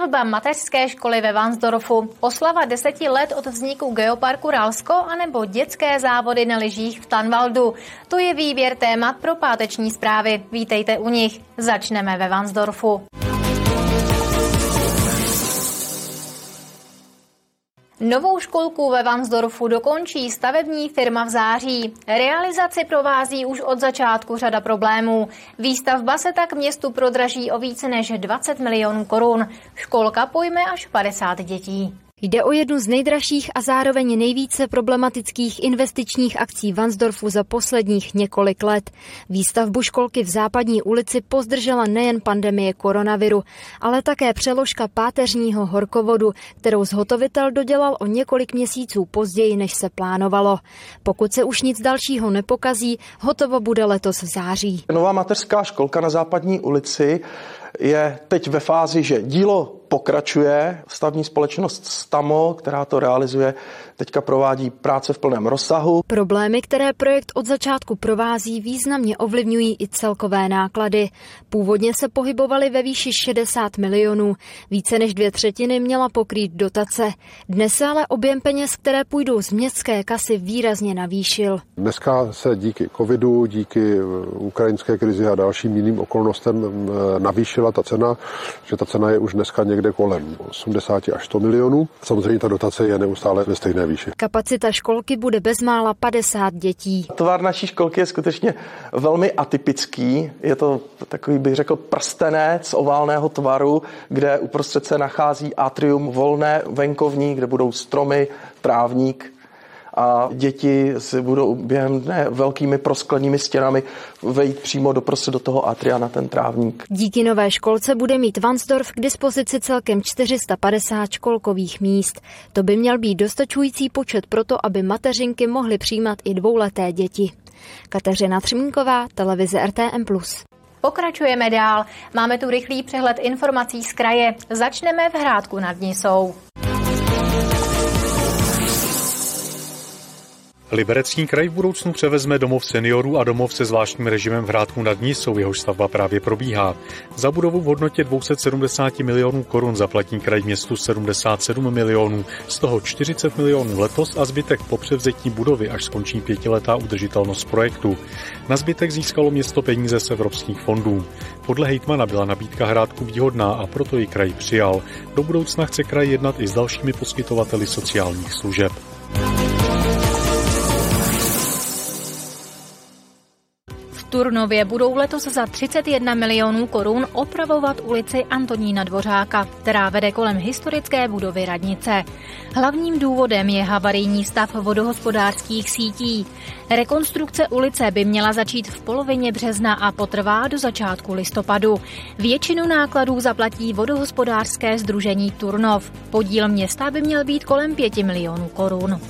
Výstavba mateřské školy ve Vansdorfu, oslava deseti let od vzniku geoparku Ralsko anebo dětské závody na lyžích v Tanvaldu. To je výběr témat pro páteční zprávy. Vítejte u nich. Začneme ve Vansdorfu. Novou školku ve Vansdorfu dokončí stavební firma v září. Realizaci provází už od začátku řada problémů. Výstavba se tak městu prodraží o více než 20 milionů korun. Školka pojme až 50 dětí. Jde o jednu z nejdražších a zároveň nejvíce problematických investičních akcí Vansdorfu za posledních několik let. Výstavbu školky v západní ulici pozdržela nejen pandemie koronaviru, ale také přeložka páteřního horkovodu, kterou zhotovitel dodělal o několik měsíců později, než se plánovalo. Pokud se už nic dalšího nepokazí, hotovo bude letos v září. Nová mateřská školka na západní ulici je teď ve fázi, že dílo pokračuje. Stavní společnost Stamo, která to realizuje, teďka provádí práce v plném rozsahu. Problémy, které projekt od začátku provází, významně ovlivňují i celkové náklady. Původně se pohybovaly ve výši 60 milionů. Více než dvě třetiny měla pokrýt dotace. Dnes se ale objem peněz, které půjdou z městské kasy, výrazně navýšil. Dneska se díky covidu, díky eh, ukrajinské krizi a dalším jiným okolnostem eh, navýšila ta cena, že ta cena je už dneska někde kolem 80 až 100 milionů. Samozřejmě ta dotace je neustále ve stejné výši. Kapacita školky bude bezmála 50 dětí. Tvar naší školky je skutečně velmi atypický. Je to takový, bych řekl, prstenec oválného tvaru, kde uprostřed se nachází atrium volné venkovní, kde budou stromy, trávník a děti si budou během dne velkými prosklenými stěnami vejít přímo doprostřed do toho atria na ten trávník. Díky nové školce bude mít Vansdorf k dispozici celkem 450 školkových míst. To by měl být dostačující počet pro to, aby mateřinky mohly přijímat i dvouleté děti. Kateřina Třmínková, televize RTM+. Pokračujeme dál. Máme tu rychlý přehled informací z kraje. Začneme v Hrádku nad Nisou. Liberecký kraj v budoucnu převezme domov seniorů a domov se zvláštním režimem v Hrádku nad Nisou, jehož stavba právě probíhá. Za budovu v hodnotě 270 milionů korun zaplatí kraj městu 77 milionů, z toho 40 milionů letos a zbytek po převzetí budovy, až skončí pětiletá udržitelnost projektu. Na zbytek získalo město peníze z evropských fondů. Podle hejtmana byla nabídka Hrádku výhodná a proto ji kraj přijal. Do budoucna chce kraj jednat i s dalšími poskytovateli sociálních služeb. Turnově budou letos za 31 milionů korun opravovat ulici Antonína Dvořáka, která vede kolem historické budovy radnice. Hlavním důvodem je havarijní stav vodohospodářských sítí. Rekonstrukce ulice by měla začít v polovině března a potrvá do začátku listopadu. Většinu nákladů zaplatí vodohospodářské združení Turnov. Podíl města by měl být kolem 5 milionů korun.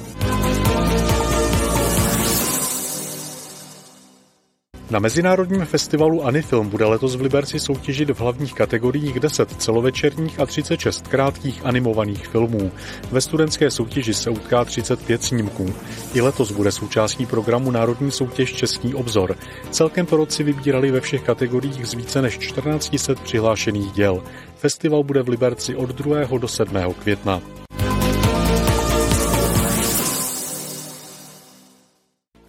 Na Mezinárodním festivalu Anifilm bude letos v Liberci soutěžit v hlavních kategoriích 10 celovečerních a 36 krátkých animovaných filmů. Ve studentské soutěži se utká 35 snímků. I letos bude součástí programu Národní soutěž Český obzor. Celkem roci vybírali ve všech kategoriích z více než 1400 přihlášených děl. Festival bude v Liberci od 2. do 7. května.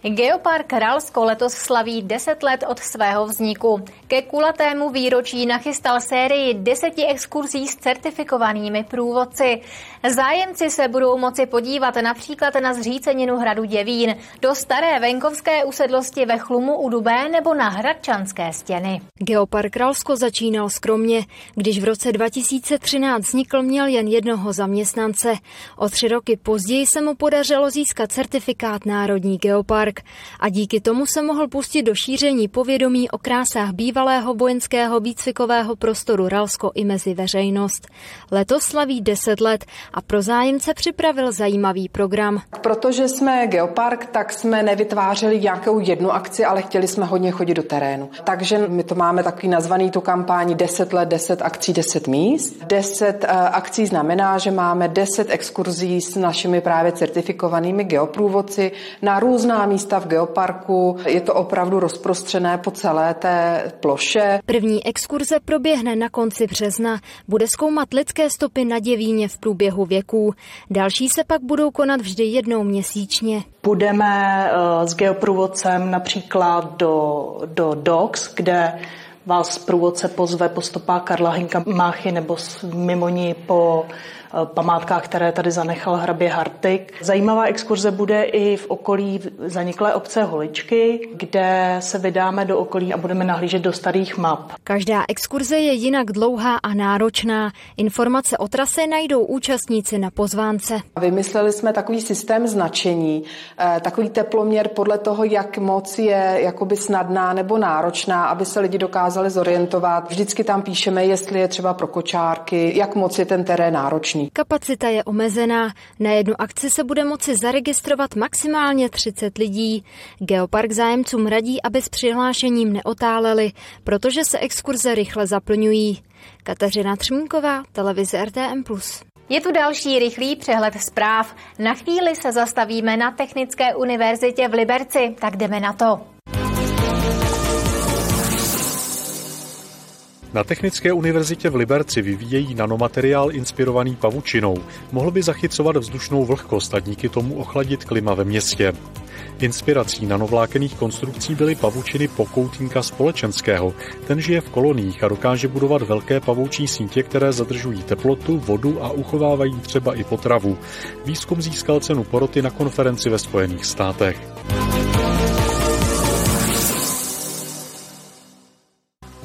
Geopark Ralsko letos slaví 10 let od svého vzniku. Ke kulatému výročí nachystal sérii deseti exkurzí s certifikovanými průvodci. Zájemci se budou moci podívat například na zříceninu hradu Děvín, do staré venkovské usedlosti ve Chlumu u Dubé nebo na Hradčanské stěny. Geopark Ralsko začínal skromně. Když v roce 2013 vznikl, měl jen jednoho zaměstnance. O tři roky později se mu podařilo získat certifikát Národní geopark. Park a díky tomu se mohl pustit do šíření povědomí o krásách bývalého vojenského výcvikového prostoru Ralsko i mezi veřejnost. Letos slaví 10 let a pro zájemce připravil zajímavý program. Protože jsme geopark, tak jsme nevytvářeli nějakou jednu akci, ale chtěli jsme hodně chodit do terénu. Takže my to máme takový nazvaný tu kampání 10 let, 10 akcí, 10 míst. 10 uh, akcí znamená, že máme 10 exkurzí s našimi právě certifikovanými geoprůvodci na různá místa místa v geoparku. Je to opravdu rozprostřené po celé té ploše. První exkurze proběhne na konci března. Bude zkoumat lidské stopy na děvíně v průběhu věků. Další se pak budou konat vždy jednou měsíčně. Budeme eh, s geoprůvodcem například do, do DOX, kde vás průvodce pozve po stopách Karla Hinka Máchy nebo mimo ní po památkách, které tady zanechal hrabě Hartik. Zajímavá exkurze bude i v okolí zaniklé obce Holičky, kde se vydáme do okolí a budeme nahlížet do starých map. Každá exkurze je jinak dlouhá a náročná. Informace o trase najdou účastníci na pozvánce. Vymysleli jsme takový systém značení, eh, takový teploměr podle toho, jak moc je jakoby snadná nebo náročná, aby se lidi dokázali zorientovat. Vždycky tam píšeme, jestli je třeba pro kočárky, jak moc je ten terén náročný roční. Kapacita je omezená. Na jednu akci se bude moci zaregistrovat maximálně 30 lidí. Geopark zájemcům radí, aby s přihlášením neotáleli, protože se exkurze rychle zaplňují. Kateřina Třmínková, televize RTM+. Je tu další rychlý přehled zpráv. Na chvíli se zastavíme na Technické univerzitě v Liberci, tak jdeme na to. Na Technické univerzitě v Liberci vyvíjejí nanomateriál inspirovaný pavučinou. Mohl by zachycovat vzdušnou vlhkost a díky tomu ochladit klima ve městě. Inspirací nanovlákených konstrukcí byly pavučiny pokoutníka společenského. Ten žije v koloních a dokáže budovat velké pavoučí sítě, které zadržují teplotu, vodu a uchovávají třeba i potravu. Výzkum získal cenu poroty na konferenci ve Spojených státech.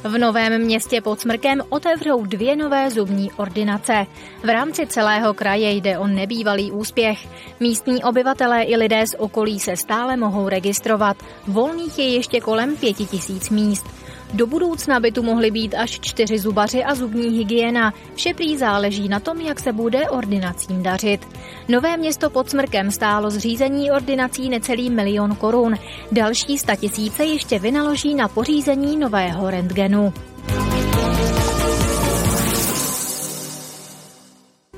V Novém městě pod Smrkem otevřou dvě nové zubní ordinace. V rámci celého kraje jde o nebývalý úspěch. Místní obyvatelé i lidé z okolí se stále mohou registrovat. Volných je ještě kolem pěti tisíc míst. Do budoucna by tu mohly být až čtyři zubaři a zubní hygiena. Vše prý záleží na tom, jak se bude ordinacím dařit. Nové město pod Smrkem stálo zřízení ordinací necelý milion korun. Další statisíce ještě vynaloží na pořízení nového rentgenu.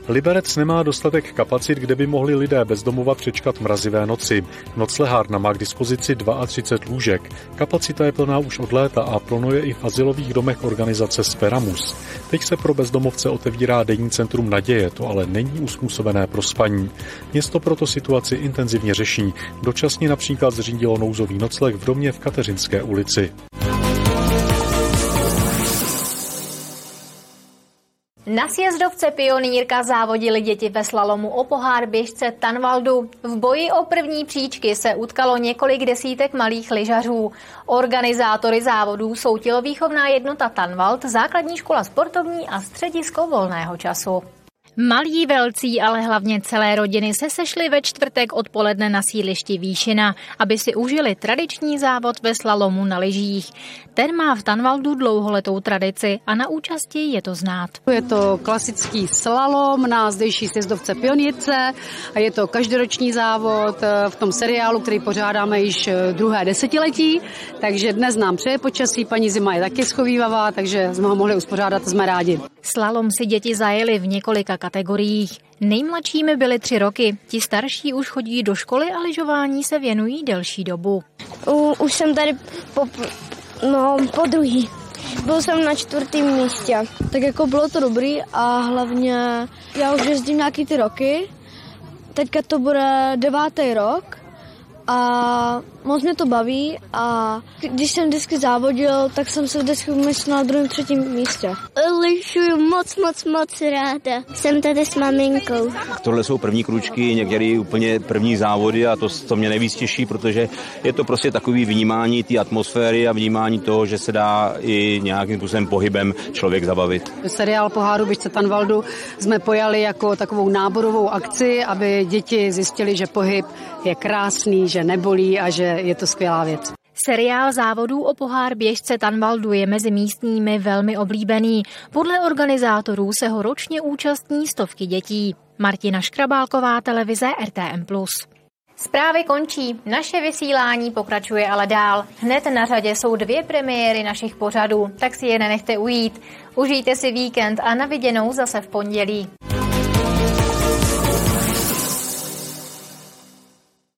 Liberec nemá dostatek kapacit, kde by mohli lidé bezdomova přečkat mrazivé noci. Noclehárna má k dispozici 32 lůžek. Kapacita je plná už od léta a plono je i v asilových domech organizace Speramus. Teď se pro bezdomovce otevírá denní centrum naděje, to ale není uspůsobené pro spaní. Město proto situaci intenzivně řeší. Dočasně například zřídilo nouzový nocleh v domě v Kateřinské ulici. Na sjezdovce pionýrka závodili děti ve slalomu o pohár běžce Tanvaldu. V boji o první příčky se utkalo několik desítek malých lyžařů. Organizátory závodů jsou tělovýchovná jednota Tanvald, základní škola sportovní a středisko volného času. Malí velcí, ale hlavně celé rodiny se sešly ve čtvrtek odpoledne na sídlišti Výšina, aby si užili tradiční závod ve slalomu na lyžích. Ten má v Tanvaldu dlouholetou tradici a na účasti je to znát. Je to klasický slalom na zdejší sjezdovce Pionírce a je to každoroční závod v tom seriálu, který pořádáme již druhé desetiletí, takže dnes nám přeje počasí, paní zima je taky schovývavá, takže jsme ho mohli uspořádat jsme rádi. Slalom si děti zajeli v několika kategoriích. Nejmladšími byly tři roky, ti starší už chodí do školy a lyžování se věnují delší dobu. U, už jsem tady po, no, po druhý. Byl jsem na čtvrtém místě. Tak jako bylo to dobrý a hlavně já už jezdím nějaký ty roky. Teďka to bude devátý rok a moc mě to baví a když jsem vždycky závodil, tak jsem se vždycky umyslel na druhém, třetím místě. Lyžuju moc, moc, moc ráda. Jsem tady s maminkou. Tohle jsou první kručky, některé úplně první závody a to, to mě nejvíc těší, protože je to prostě takový vnímání té atmosféry a vnímání toho, že se dá i nějakým způsobem pohybem člověk zabavit. Seriál Poháru Běžce Tanvaldu jsme pojali jako takovou náborovou akci, aby děti zjistili, že pohyb je krásný, že nebolí a že je to skvělá věc. Seriál závodů o pohár běžce Tanvaldu je mezi místními velmi oblíbený. Podle organizátorů se ho ročně účastní stovky dětí. Martina Škrabálková, televize RTM+. Zprávy končí, naše vysílání pokračuje ale dál. Hned na řadě jsou dvě premiéry našich pořadů, tak si je nenechte ujít. Užijte si víkend a na viděnou zase v pondělí.